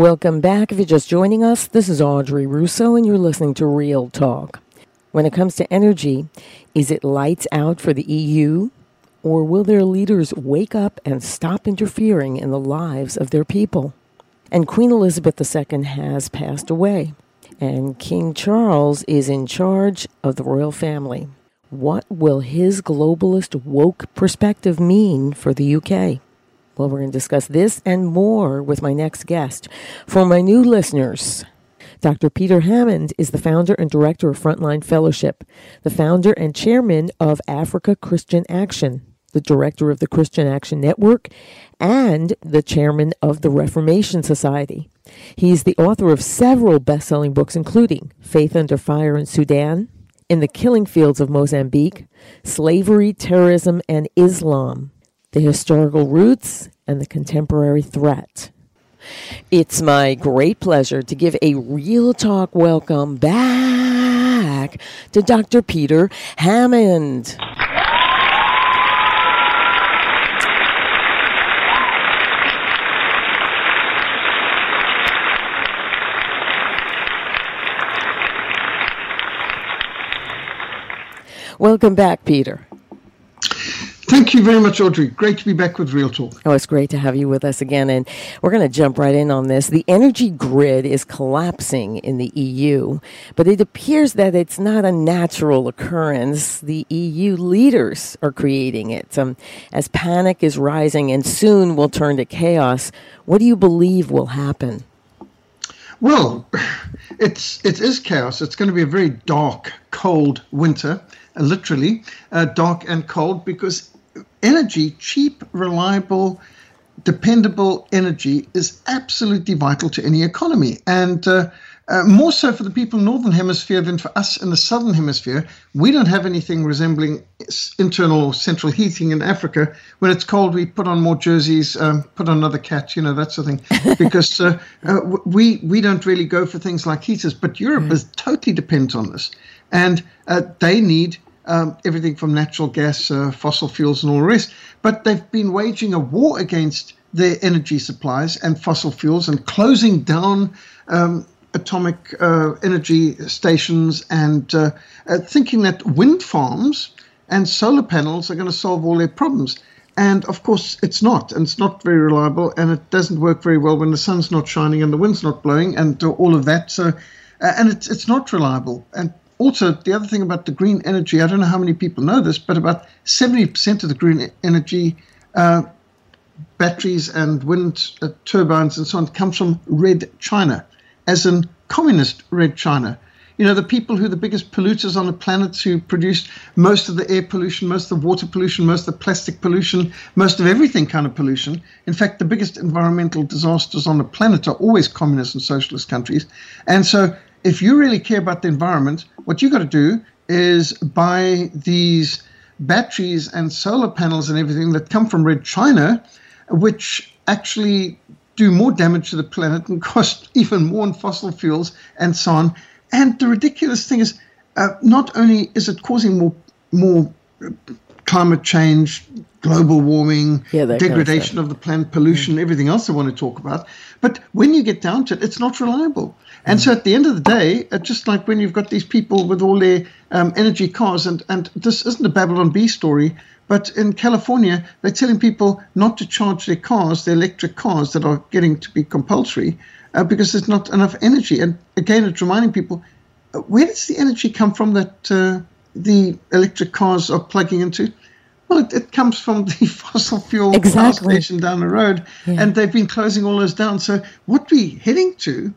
Welcome back. If you're just joining us, this is Audrey Russo, and you're listening to Real Talk. When it comes to energy, is it lights out for the EU? Or will their leaders wake up and stop interfering in the lives of their people? And Queen Elizabeth II has passed away, and King Charles is in charge of the royal family. What will his globalist woke perspective mean for the UK? Well, we're going to discuss this and more with my next guest. For my new listeners, Dr. Peter Hammond is the founder and director of Frontline Fellowship, the founder and chairman of Africa Christian Action, the director of the Christian Action Network, and the chairman of the Reformation Society. He is the author of several best selling books, including Faith Under Fire in Sudan, in the killing fields of Mozambique, slavery, terrorism, and Islam, the historical roots, and the contemporary threat. It's my great pleasure to give a real talk welcome back to Dr. Peter Hammond. Welcome back, Peter. Thank you very much, Audrey. Great to be back with Real Talk. Oh, it's great to have you with us again. And we're going to jump right in on this. The energy grid is collapsing in the EU, but it appears that it's not a natural occurrence. The EU leaders are creating it. Um, as panic is rising and soon will turn to chaos, what do you believe will happen? Well, it's it is chaos. It's going to be a very dark, cold winter literally uh, dark and cold because energy, cheap, reliable, dependable energy is absolutely vital to any economy. And uh, uh, more so for the people in the northern hemisphere than for us in the southern hemisphere. We don't have anything resembling internal or central heating in Africa. When it's cold, we put on more jerseys, um, put on another cat, you know, that sort of thing, because uh, uh, we we don't really go for things like heaters. But Europe mm. is totally dependent on this, and uh, they need um, everything from natural gas, uh, fossil fuels, and all the rest. But they've been waging a war against their energy supplies and fossil fuels and closing down um, atomic uh, energy stations and uh, uh thinking that wind farms and solar panels are going to solve all their problems. And of course, it's not, and it's not very reliable, and it doesn't work very well when the sun's not shining and the wind's not blowing, and all of that. So, uh, and it's it's not reliable. And also, the other thing about the green energy, I don't know how many people know this, but about 70% of the green energy uh, batteries and wind uh, turbines and so on comes from red China, as in communist red China. You know, the people who are the biggest polluters on the planet, who produce most of the air pollution, most of the water pollution, most of the plastic pollution, most of everything kind of pollution. In fact, the biggest environmental disasters on the planet are always communist and socialist countries. And so if you really care about the environment, what you got to do is buy these batteries and solar panels and everything that come from Red China, which actually do more damage to the planet and cost even more in fossil fuels and so on. And the ridiculous thing is, uh, not only is it causing more more climate change, global warming, yeah, degradation kind of, of, the planet, pollution, mm. everything else I want to talk about, but when you get down to it, it's not reliable. And mm. so at the end of the day, uh, just like when you've got these people with all their um, energy cars, and, and this isn't a Babylon Bee story, but in California, they're telling people not to charge their cars, their electric cars that are getting to be compulsory, uh, because there's not enough energy. And again, it's reminding people uh, where does the energy come from that uh, the electric cars are plugging into? Well, it, it, comes from the fossil fuel exactly. power station down the road, yeah. and they've been closing all those down. So what we're heading to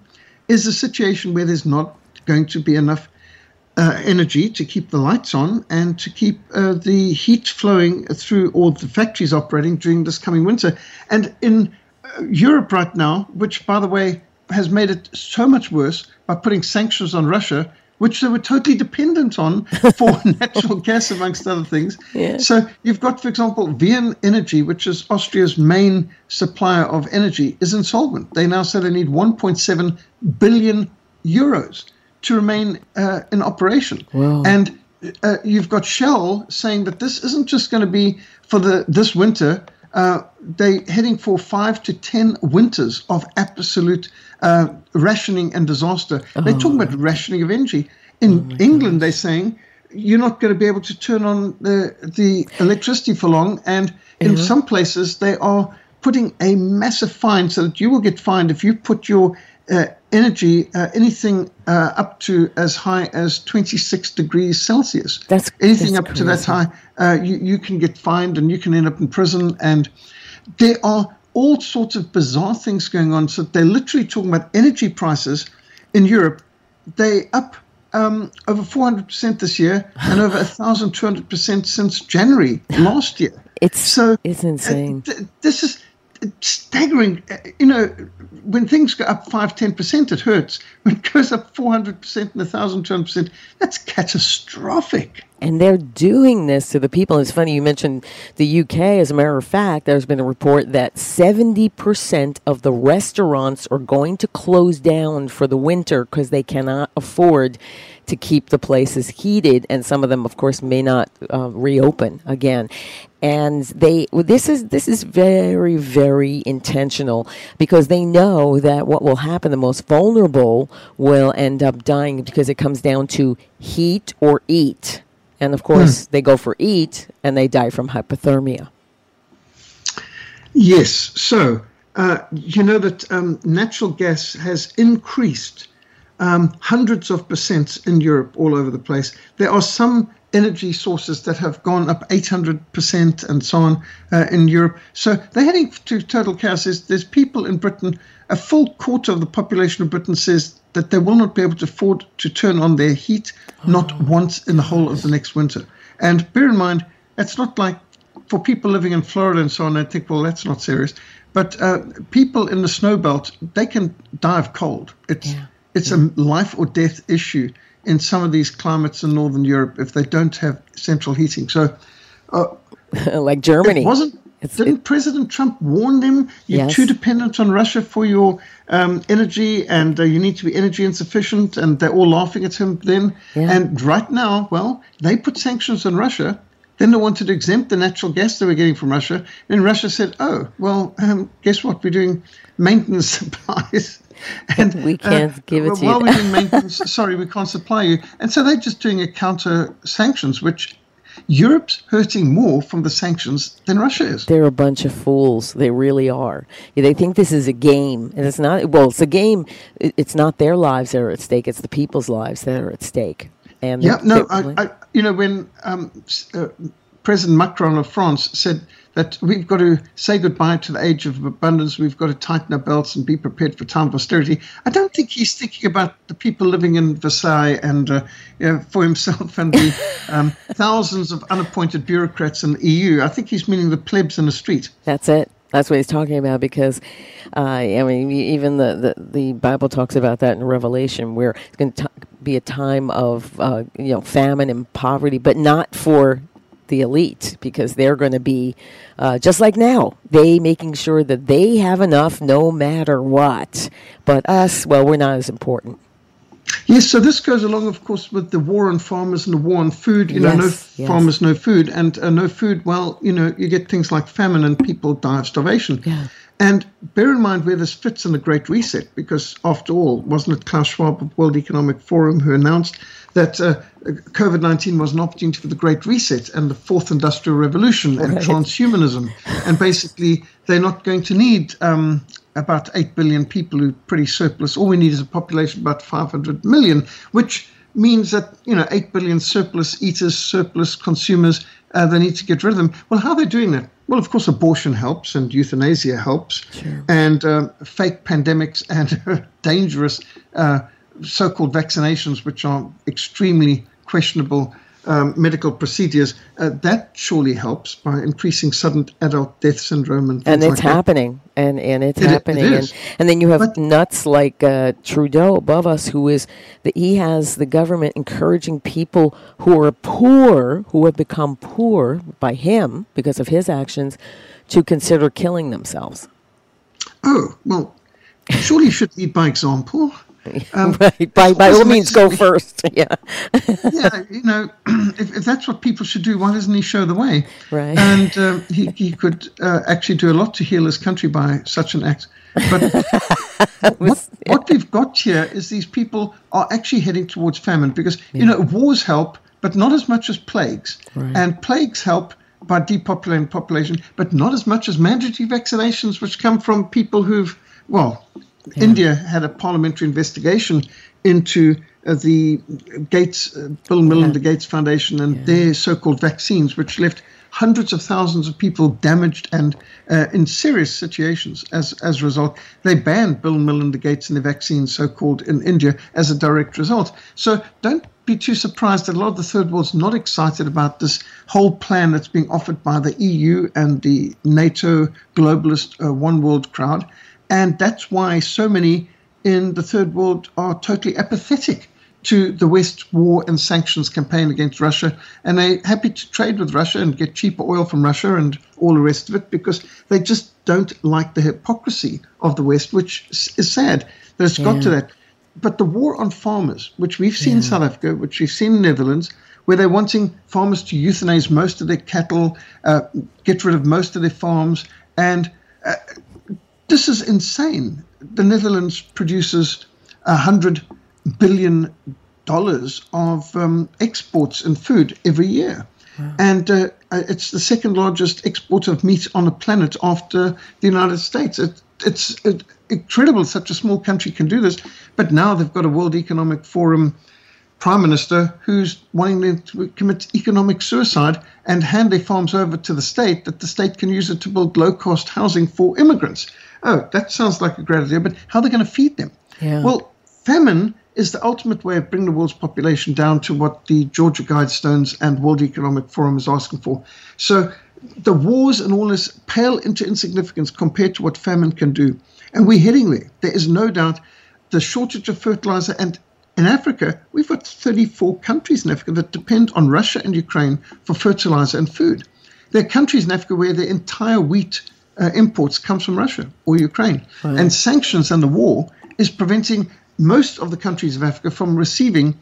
is a situation where there's not going to be enough uh, energy to keep the lights on and to keep uh, the heat flowing through all the factories operating during this coming winter. And in uh, Europe right now, which by the way has made it so much worse by putting sanctions on Russia, which they were totally dependent on for natural gas, amongst other things. Yeah. So you've got, for example, Wien Energy, which is Austria's main supplier of energy, is insolvent. They now say they need 1.7 billion euros to remain uh, in operation. Wow. And uh, you've got Shell saying that this isn't just going to be for the this winter. Uh, they're heading for five to ten winters of absolute uh, rationing and disaster. Oh. They're talking about rationing of energy. In oh England, they're saying you're not going to be able to turn on the, the electricity for long. And in some places, they are putting a massive fine so that you will get fined if you put your uh, energy, uh, anything uh, up to as high as 26 degrees Celsius. That's anything that's up crazy. to that high, uh, you, you can get fined and you can end up in prison. And there are all sorts of bizarre things going on. So they're literally talking about energy prices in Europe. They up um, over 400% this year and over 1,200% since January last year. It's so it's insane. Uh, th- this is staggering. Uh, you know, when things go up 5 10%, it hurts. When it goes up 400% and 1,200%, that's catastrophic. And they're doing this to the people. It's funny you mentioned the UK. As a matter of fact, there's been a report that 70% of the restaurants are going to close down for the winter because they cannot afford to keep the places heated, and some of them, of course, may not uh, reopen again. And they this is this is very very intentional because they know that what will happen, the most vulnerable will end up dying because it comes down to heat or eat, and of course hmm. they go for eat and they die from hypothermia. Yes, so. Uh, you know that um, natural gas has increased um, hundreds of percents in Europe, all over the place. There are some energy sources that have gone up 800% and so on uh, in Europe. So they're heading to total chaos. There's, there's people in Britain, a full quarter of the population of Britain says that they will not be able to afford to turn on their heat, oh. not once in the whole of the next winter. And bear in mind, it's not like for people living in Florida and so on, they think, well, that's not serious. But uh, people in the snow belt, they can die of cold. It's yeah it's a life or death issue in some of these climates in Northern Europe if they don't have central heating. So, uh, like Germany, it wasn't. It's, didn't it, President Trump warn them? You're yes. too dependent on Russia for your um, energy, and uh, you need to be energy insufficient. And they're all laughing at him then. Yeah. And right now, well, they put sanctions on Russia. Then they wanted to exempt the natural gas they were getting from Russia. And Russia said, "Oh, well, um, guess what? We're doing maintenance supplies." and we uh, can't uh, give it to while you. we're doing maintenance, sorry, we can't supply you. And so they're just doing a counter sanctions, which Europe's hurting more from the sanctions than Russia is. They're a bunch of fools. They really are. They think this is a game, and it's not. Well, it's a game. It's not their lives that are at stake. It's the people's lives that are at stake. And yeah, no, I, I, you know, when um, uh, President Macron of France said that we've got to say goodbye to the age of abundance. We've got to tighten our belts and be prepared for time of austerity. I don't think he's thinking about the people living in Versailles and uh, you know, for himself and the um, thousands of unappointed bureaucrats in the EU. I think he's meaning the plebs in the street. That's it. That's what he's talking about because, uh, I mean, even the, the, the Bible talks about that in Revelation, where it's going to be a time of uh, you know famine and poverty, but not for the elite because they're going to be uh, just like now, they making sure that they have enough no matter what. But us, well, we're not as important. Yes, so this goes along, of course, with the war on farmers and the war on food. You yes, know, no yes. farmers, no food, and uh, no food. Well, you know, you get things like famine and people die of starvation. Yeah. And bear in mind where this fits in the Great Reset, because after all, wasn't it Klaus Schwab of World Economic Forum who announced that uh, COVID 19 was an opportunity for the Great Reset and the Fourth Industrial Revolution and transhumanism? And basically, they're not going to need um, about 8 billion people who are pretty surplus. All we need is a population of about 500 million, which means that you know 8 billion surplus eaters, surplus consumers, uh, they need to get rid of them. Well, how are they doing that? Well, of course, abortion helps and euthanasia helps, sure. and um, fake pandemics and dangerous uh, so called vaccinations, which are extremely questionable um, medical procedures, uh, that surely helps by increasing sudden adult death syndrome and and it's like happening and and it's it, happening it and and then you have but, nuts like uh, Trudeau above us who is that he has the government encouraging people who are poor who have become poor by him because of his actions to consider killing themselves. Oh well, surely you should lead by example. Um, right. By, by all means, go first. Yeah. yeah, you know, if, if, that's what people should do, why doesn't he show the way? Right. And um, he, he could uh, actually do a lot to heal his country by such an act. But what, what we've got here is these people are actually heading towards famine because, yeah. you know, wars help, but not as much as plagues. Right. And plagues help by depopulating population, but not as much as mandatory vaccinations, which come from people who've, well, yeah. India had a parliamentary investigation into uh, the Gates, uh, Bill and Melinda yeah. Gates Foundation, and yeah. their so-called vaccines, which left hundreds of thousands of people damaged and uh, in serious situations as as a result. They banned Bill and Melinda Gates and the vaccines, so-called in India, as a direct result. So don't be too surprised that a lot of the third world's not excited about this whole plan that's being offered by the EU and the NATO globalist uh, one world crowd. And that's why so many in the third world are totally apathetic to the West war and sanctions campaign against Russia. And they're happy to trade with Russia and get cheaper oil from Russia and all the rest of it because they just don't like the hypocrisy of the West, which is sad that it's yeah. got to that but the war on farmers, which we've seen yeah. in South Africa, which we've seen in the Netherlands, where they're wanting farmers to euthanize most of their cattle, uh, get rid of most of their farms, and uh, this is insane. The Netherlands produces a hundred billion dollars of um, exports in food every year. Wow. And uh, it's the second largest exporter of meat on the planet after the United States. It, it's it, incredible such a small country can do this. But now they've got a World Economic Forum prime minister who's wanting them to commit economic suicide and hand their farms over to the state that the state can use it to build low cost housing for immigrants. Oh, that sounds like a great idea, but how are they going to feed them? Yeah. Well, famine is the ultimate way of bringing the world's population down to what the Georgia Guidestones and World Economic Forum is asking for. So the wars and all this pale into insignificance compared to what famine can do. And we're heading there. There is no doubt the shortage of fertilizer. And in Africa, we've got 34 countries in Africa that depend on Russia and Ukraine for fertilizer and food. There are countries in Africa where the entire wheat uh, imports comes from Russia or Ukraine. And sanctions and the war is preventing most of the countries of Africa from receiving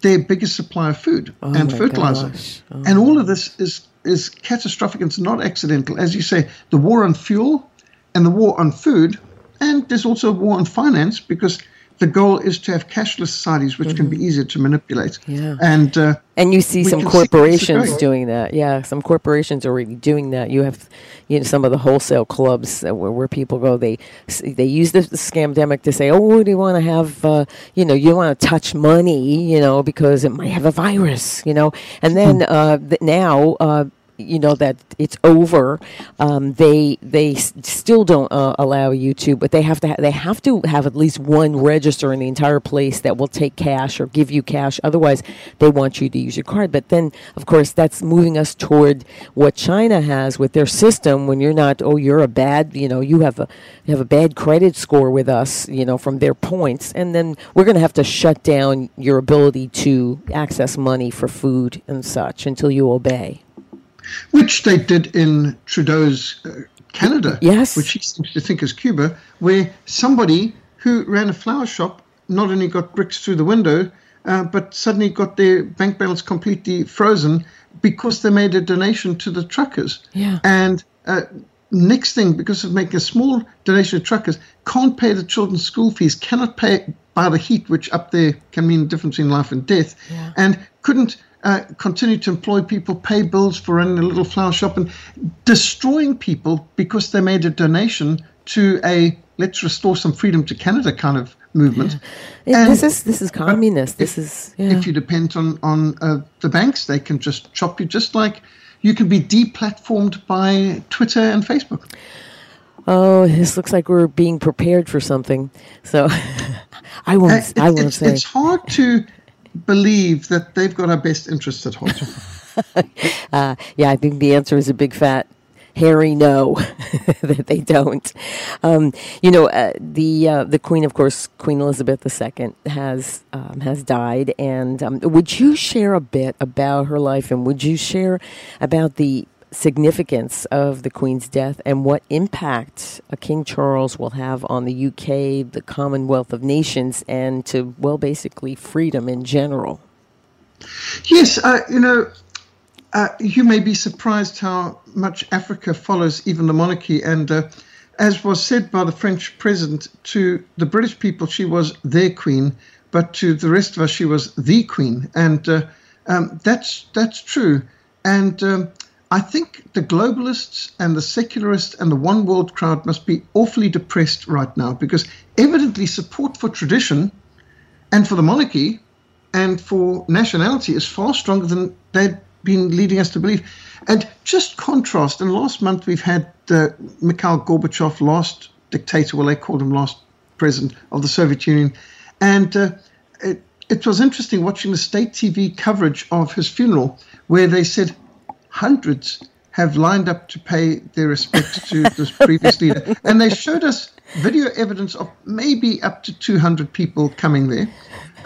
their biggest supply of food oh and fertilizer. Oh. And all of this is is catastrophic and it's not accidental. As you say, the war on fuel and the war on food, and there's also a war on finance because the goal is to have cashless societies, which mm-hmm. can be mm-hmm. easier to manipulate. Yeah. And uh, and you see some corporations see doing that. Yeah, some corporations are already doing that. You have, you know, some of the wholesale clubs where, where people go. They they use the, the scamdemic to say, oh, do you want to have, uh, you know, you want to touch money, you know, because it might have a virus, you know, and then hmm. uh, now. You know that it's over. Um, they they still don't uh, allow you to, but they have to ha- they have to have at least one register in the entire place that will take cash or give you cash. Otherwise, they want you to use your card. But then, of course, that's moving us toward what China has with their system. When you're not, oh, you're a bad, you know, you have a you have a bad credit score with us, you know, from their points, and then we're going to have to shut down your ability to access money for food and such until you obey which they did in Trudeau's uh, Canada, yes, which he seems to think is Cuba, where somebody who ran a flower shop not only got bricks through the window, uh, but suddenly got their bank balance completely frozen because they made a donation to the truckers. Yeah. And uh, next thing, because of making a small donation to truckers, can't pay the children's school fees, cannot pay by the heat, which up there can mean the difference between life and death, yeah. and couldn't uh, continue to employ people, pay bills for running a little flower shop, and destroying people because they made a donation to a let's restore some freedom to Canada kind of movement. Yeah. this is this is communist. This is yeah. if you depend on on uh, the banks, they can just chop you, just like you can be deplatformed by Twitter and Facebook. Oh, this looks like we're being prepared for something. So I won't. Uh, I won't it's, say it's hard to believe that they've got our best interests at heart? uh, yeah, I think the answer is a big fat hairy no that they don't. Um, you know, uh, the uh, the Queen, of course, Queen Elizabeth II has um, has died, and um, would you share a bit about her life, and would you share about the significance of the Queen's death and what impact King Charles will have on the UK, the Commonwealth of Nations, and to, well, basically freedom in general. Yes, uh, you know, uh, you may be surprised how much Africa follows even the monarchy. And uh, as was said by the French president, to the British people, she was their queen, but to the rest of us, she was the queen. And uh, um, that's, that's true. And um, I think the globalists and the secularists and the one world crowd must be awfully depressed right now because evidently support for tradition and for the monarchy and for nationality is far stronger than they'd been leading us to believe. And just contrast, and last month we've had Mikhail Gorbachev, last dictator, well, they called him last president of the Soviet Union. And uh, it, it was interesting watching the state TV coverage of his funeral, where they said hundreds have lined up to pay their respects to this previous leader. And they showed us video evidence of maybe up to 200 people coming there.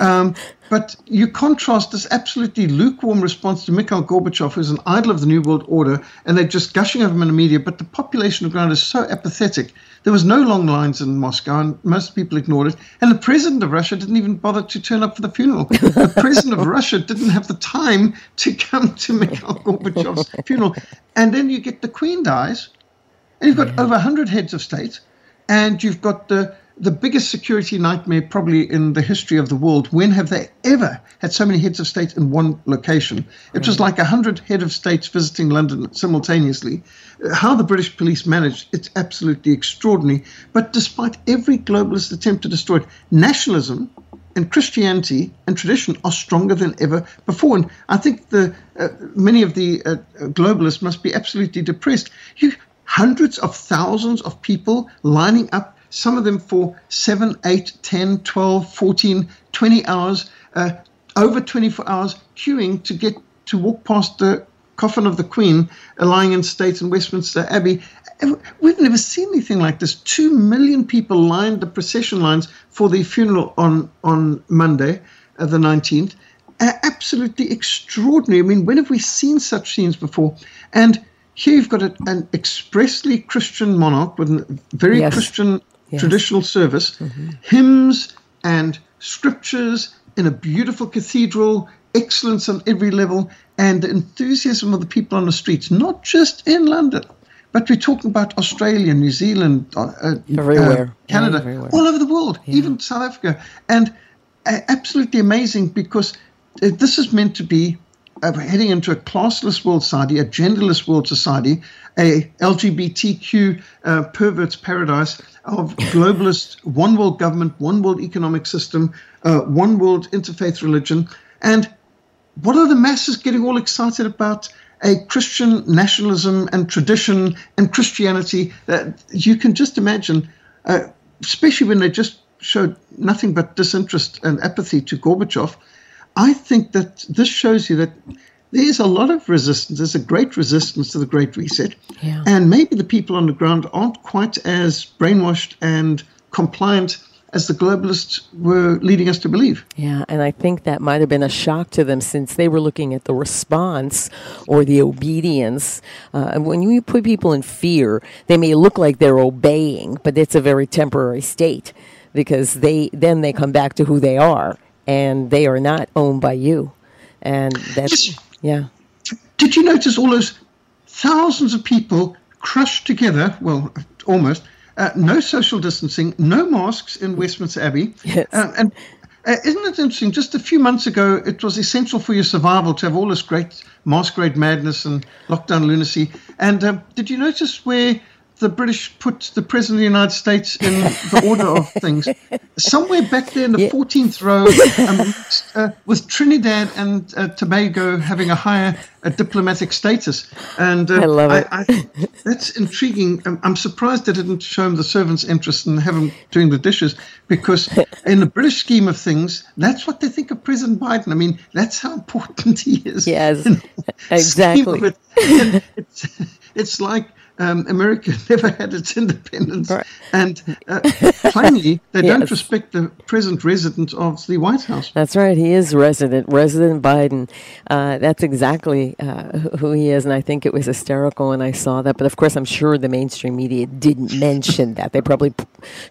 Um, but you contrast this absolutely lukewarm response to Mikhail Gorbachev, who's an idol of the New World Order, and they're just gushing over him in the media. But the population of ground is so apathetic. There was no long lines in Moscow, and most people ignored it. And the president of Russia didn't even bother to turn up for the funeral. The president of Russia didn't have the time to come to Mikhail Gorbachev's funeral. And then you get the queen dies, and you've got over 100 heads of state, and you've got the the biggest security nightmare probably in the history of the world. When have they ever had so many heads of state in one location? It was like a hundred head of states visiting London simultaneously. How the British police managed, it's absolutely extraordinary. But despite every globalist attempt to destroy it, nationalism and Christianity and tradition are stronger than ever before. And I think the uh, many of the uh, globalists must be absolutely depressed. You hundreds of thousands of people lining up some of them for 7, 8, 10, 12, 14, 20 hours, uh, over 24 hours, queuing to get to walk past the coffin of the Queen lying in state in Westminster Abbey. We've never seen anything like this. Two million people lined the procession lines for the funeral on, on Monday, uh, the 19th. Uh, absolutely extraordinary. I mean, when have we seen such scenes before? And here you've got a, an expressly Christian monarch with a very yes. Christian yes. traditional service, mm-hmm. hymns and scriptures in a beautiful cathedral, excellence on every level, and the enthusiasm of the people on the streets, not just in London. But we're talking about Australia, New Zealand, uh, uh everywhere, uh, Canada, everywhere. all over the world, yeah. even South Africa, and uh, absolutely amazing because uh, this is meant to be uh, heading into a classless world society, a genderless world society, a LGBTQ uh, perverts paradise of globalist one world government, one world economic system, uh, one world interfaith religion. And what are the masses getting all excited about? A Christian nationalism and tradition and Christianity that you can just imagine, uh, especially when they just showed nothing but disinterest and apathy to Gorbachev. I think that this shows you that there's a lot of resistance. There's a great resistance to the Great Reset. Yeah. And maybe the people on the ground aren't quite as brainwashed and compliant as the globalists were leading us to believe. Yeah, and I think that might have been a shock to them since they were looking at the response or the obedience. Uh, and when you put people in fear, they may look like they're obeying, but it's a very temporary state because they then they come back to who they are and they are not owned by you. And that's yeah. Did you notice all those thousands of people crushed together? Well, almost. Uh, no social distancing, no masks in Westminster Abbey. Yes. Uh, and uh, isn't it interesting? Just a few months ago, it was essential for your survival to have all this great masquerade madness and lockdown lunacy. And um, did you notice where the British put the President of the United States in the order of things. Somewhere back there in the yeah. 14th row, um, uh, with Trinidad and uh, Tobago having a higher uh, diplomatic status. And uh, I love it. I, I, that's intriguing. I'm, I'm, surprised they didn't show him the servant's interest and have him doing the dishes, because in the British scheme of things, that's what they think of President Biden. I mean, that's how important he is. Yes, exactly. It. It's, it's like um, America never had its independence, right. and uh, plainly they yes. don't respect the present resident of the White House. That's right. He is resident, Resident Biden. Uh, that's exactly uh, who he is, and I think it was hysterical when I saw that. But of course, I'm sure the mainstream media didn't mention that. They probably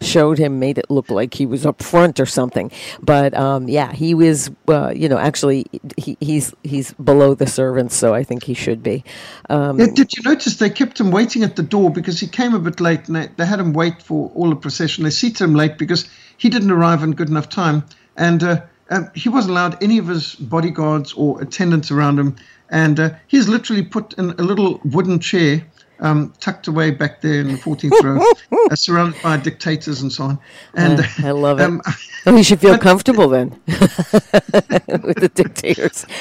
showed him, made it look like he was up front or something. But um, yeah, he was. Uh, you know, actually, he, he's he's below the servants, so I think he should be. Um, yeah, did you notice they kept him waiting? Waiting at the door because he came a bit late and they, they had him wait for all the procession. They seated him late because he didn't arrive in good enough time. And uh, uh, he wasn't allowed any of his bodyguards or attendants around him. And uh, he's literally put in a little wooden chair um, tucked away back there in the 14th row, uh, surrounded by dictators and so on. And uh, I love it. Um, oh, you should feel but, comfortable then with the dictators.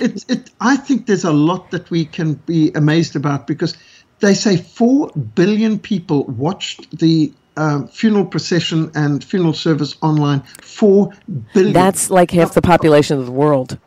It, it, I think there's a lot that we can be amazed about because they say 4 billion people watched the uh, funeral procession and funeral service online. 4 billion. That's like half the population of the world.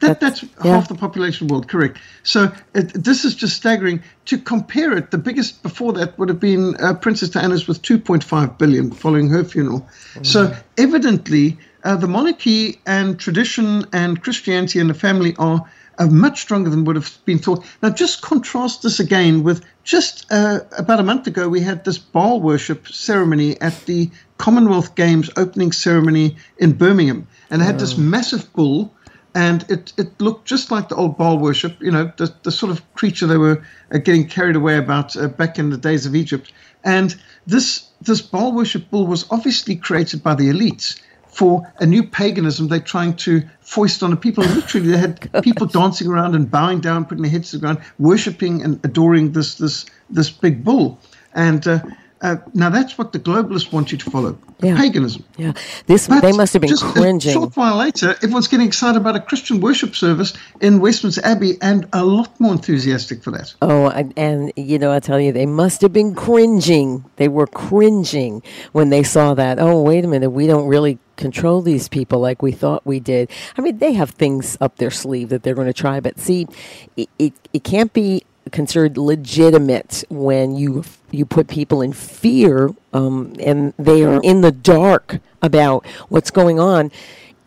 That, that's, that's yeah. half the population of the world, correct. So it, this is just staggering. To compare it, the biggest before that would have been uh, Princess Diana's with 2.5 billion following her funeral. Mm-hmm. So evidently, uh, the monarchy and tradition and Christianity and the family are uh, much stronger than would have been thought. Now, just contrast this again with just uh, about a month ago, we had this Baal worship ceremony at the Commonwealth Games opening ceremony in Birmingham. And they had this massive bull, and it, it looked just like the old Baal worship, you know, the, the sort of creature they were uh, getting carried away about uh, back in the days of Egypt. And this, this Baal worship bull was obviously created by the elites for a new paganism they're trying to foist on the people. Literally, they had people dancing around and bowing down, putting their heads to the ground, worshipping and adoring this this this big bull. And uh, uh, now that's what the globalists want you to follow yeah. paganism. Yeah, this but they must have been just cringing. A short while later, everyone's getting excited about a Christian worship service in Westminster Abbey, and a lot more enthusiastic for that. Oh, and, and you know, I tell you, they must have been cringing. They were cringing when they saw that. Oh, wait a minute, we don't really control these people like we thought we did. I mean, they have things up their sleeve that they're going to try, but see, it, it, it can't be considered legitimate when you you put people in fear um, and they are in the dark about what's going on,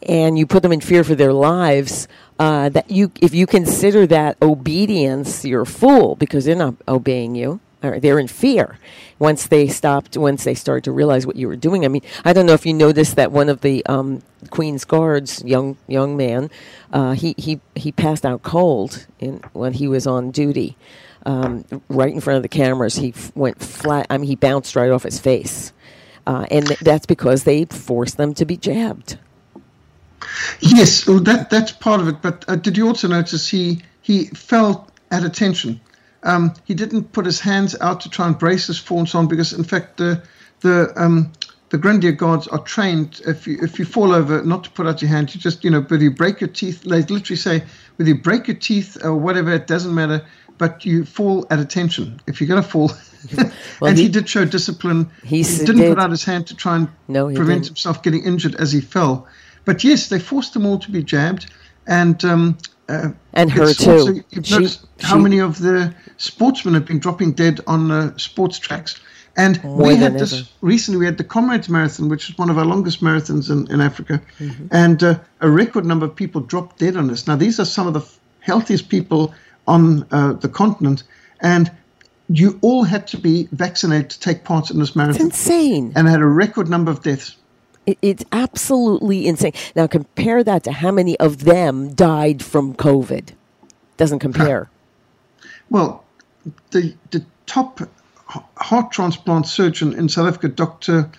and you put them in fear for their lives. Uh, that you, if you consider that obedience, you're a fool because they're not obeying you or they're in fear once they stopped once they started to realize what you were doing. I mean i don't know if you noticed that one of the um, queen's guards young young man uh, he, he he passed out cold in, when he was on duty. Um, right in front of the cameras he f- went flat i mean he bounced right off his face. Uh, and th- that's because they forced them to be jabbed. Yes well that that's part of it but uh, did you also notice he he fell at attention um, he didn't put his hands out to try and brace his fall and so on because, in fact, the the um, the Grenadier Guards are trained. If you if you fall over, not to put out your hand. You just you know, whether you break your teeth, they literally say whether you break your teeth or whatever, it doesn't matter. But you fall at attention. If you're going to fall, well, and he, he, did show discipline. He didn't did. put out his hand to try and no, prevent didn't. himself getting injured as he fell. But yes, they forced them all to be jabbed, and um, uh, and her too. She, noticed she, how many of the sportsmen have been dropping dead on uh, sports tracks. And we had this ever. recently. We had the Comrades Marathon, which is one of our longest marathons in, in Africa, mm-hmm. and uh, a record number of people dropped dead on this. Now, these are some of the f- healthiest people on uh, the continent, and you all had to be vaccinated to take part in this marathon. It's insane. And had a record number of deaths. It, it's absolutely insane. Now compare that to how many of them died from COVID. Doesn't compare. Well, the the top heart transplant surgeon in South Africa, Dr.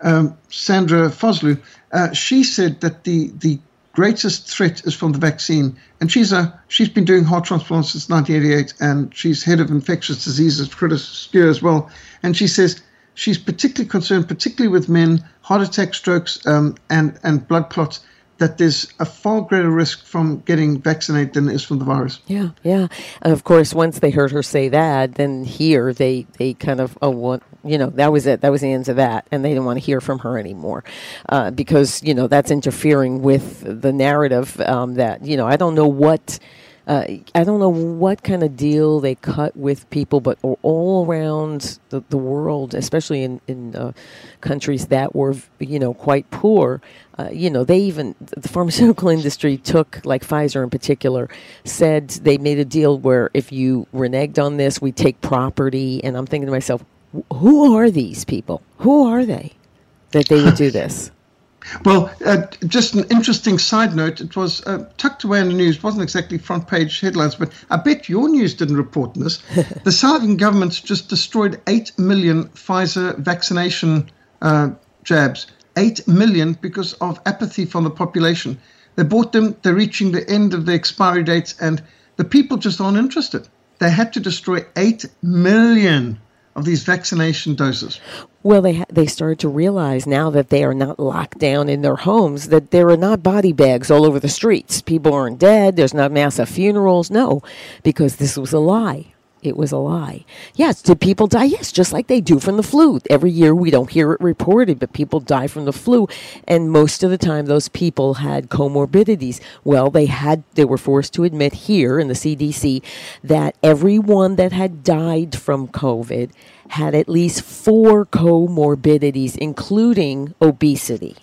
Um, Sandra Vosloo, uh, she said that the the greatest threat is from the vaccine, and she's a she's been doing heart transplants since 1988, and she's head of infectious diseases for Curtis as well, and she says she's particularly concerned, particularly with men, heart attack, strokes, um, and and blood clots. That there's a far greater risk from getting vaccinated than there is from the virus. Yeah, yeah. And of course, once they heard her say that, then here they they kind of oh what you know that was it that was the end of that, and they didn't want to hear from her anymore uh, because you know that's interfering with the narrative um, that you know I don't know what uh, I don't know what kind of deal they cut with people, but all around the, the world, especially in in uh, countries that were you know quite poor, uh, you know they even the pharmaceutical industry took like Pfizer in particular said they made a deal where if you reneged on this, we take property. And I'm thinking to myself, who are these people? Who are they that they would do this? Well, uh, just an interesting side note. It was uh, tucked away in the news. It wasn't exactly front page headlines, but I bet your news didn't report this. the African government's just destroyed 8 million Pfizer vaccination uh, jabs. 8 million because of apathy from the population. They bought them, they're reaching the end of the expiry dates, and the people just aren't interested. They had to destroy 8 million of these vaccination doses. Well, they ha- they started to realize now that they are not locked down in their homes that there are not body bags all over the streets. People aren't dead. There's not massive funerals. No, because this was a lie. It was a lie. Yes, did people die? Yes, just like they do from the flu. Every year we don't hear it reported, but people die from the flu, and most of the time those people had comorbidities. Well, they had they were forced to admit here in the CDC that everyone that had died from COVID had at least four comorbidities, including obesity.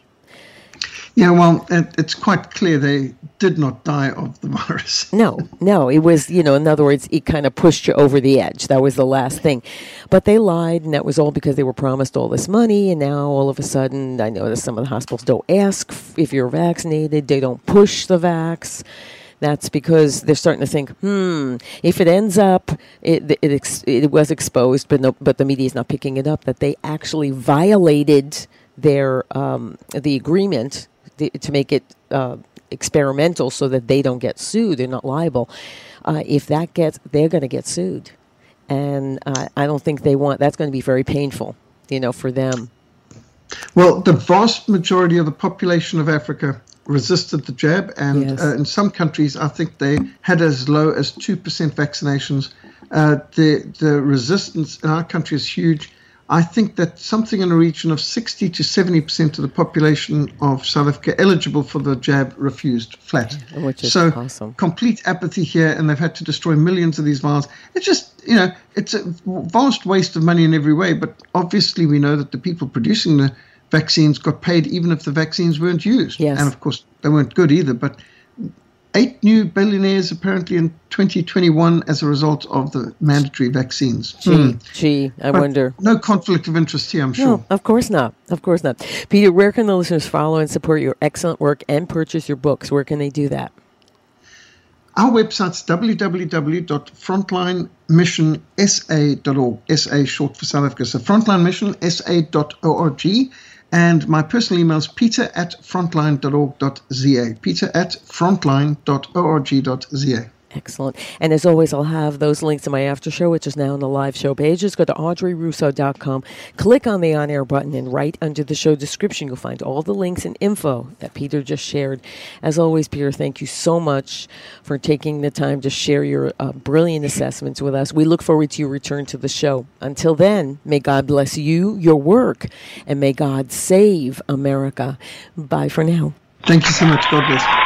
Yeah, well, it, it's quite clear they did not die of the virus. no, no. It was, you know, in other words, it kind of pushed you over the edge. That was the last thing. But they lied, and that was all because they were promised all this money. And now all of a sudden, I know that some of the hospitals don't ask if you're vaccinated, they don't push the vax. That's because they're starting to think, hmm, if it ends up, it, it, it, it was exposed, but, no, but the media is not picking it up, that they actually violated their um, the agreement to make it uh, experimental so that they don't get sued, they're not liable. Uh, if that gets, they're going to get sued, and uh, I don't think they want. That's going to be very painful, you know, for them. Well, the vast majority of the population of Africa resisted the jab, and yes. uh, in some countries, I think they had as low as two percent vaccinations. Uh, the the resistance in our country is huge. I think that something in the region of 60 to 70 percent of the population of South Africa eligible for the jab refused flat. Which is so awesome. complete apathy here, and they've had to destroy millions of these vials. It's just, you know, it's a vast waste of money in every way. But obviously, we know that the people producing the vaccines got paid even if the vaccines weren't used. Yes. And of course, they weren't good either. But eight new billionaires apparently in 2021 as a result of the mandatory vaccines. Gee, hmm. gee, I but wonder. No conflict of interest here, I'm sure. No, of course not. Of course not. Peter, where can the listeners follow and support your excellent work and purchase your books? Where can they do that? Our website's www.frontlinemissionsa.org, SA short for South Africa. So frontlinemissionsa.org. And my personal email is peter at frontline.org.za. Peter at frontline.org.za. Excellent. And as always, I'll have those links in my after show, which is now on the live show page. Just go to audreyrusso.com, click on the on air button, and right under the show description, you'll find all the links and info that Peter just shared. As always, Peter, thank you so much for taking the time to share your uh, brilliant assessments with us. We look forward to your return to the show. Until then, may God bless you, your work, and may God save America. Bye for now. Thank you so much. God bless.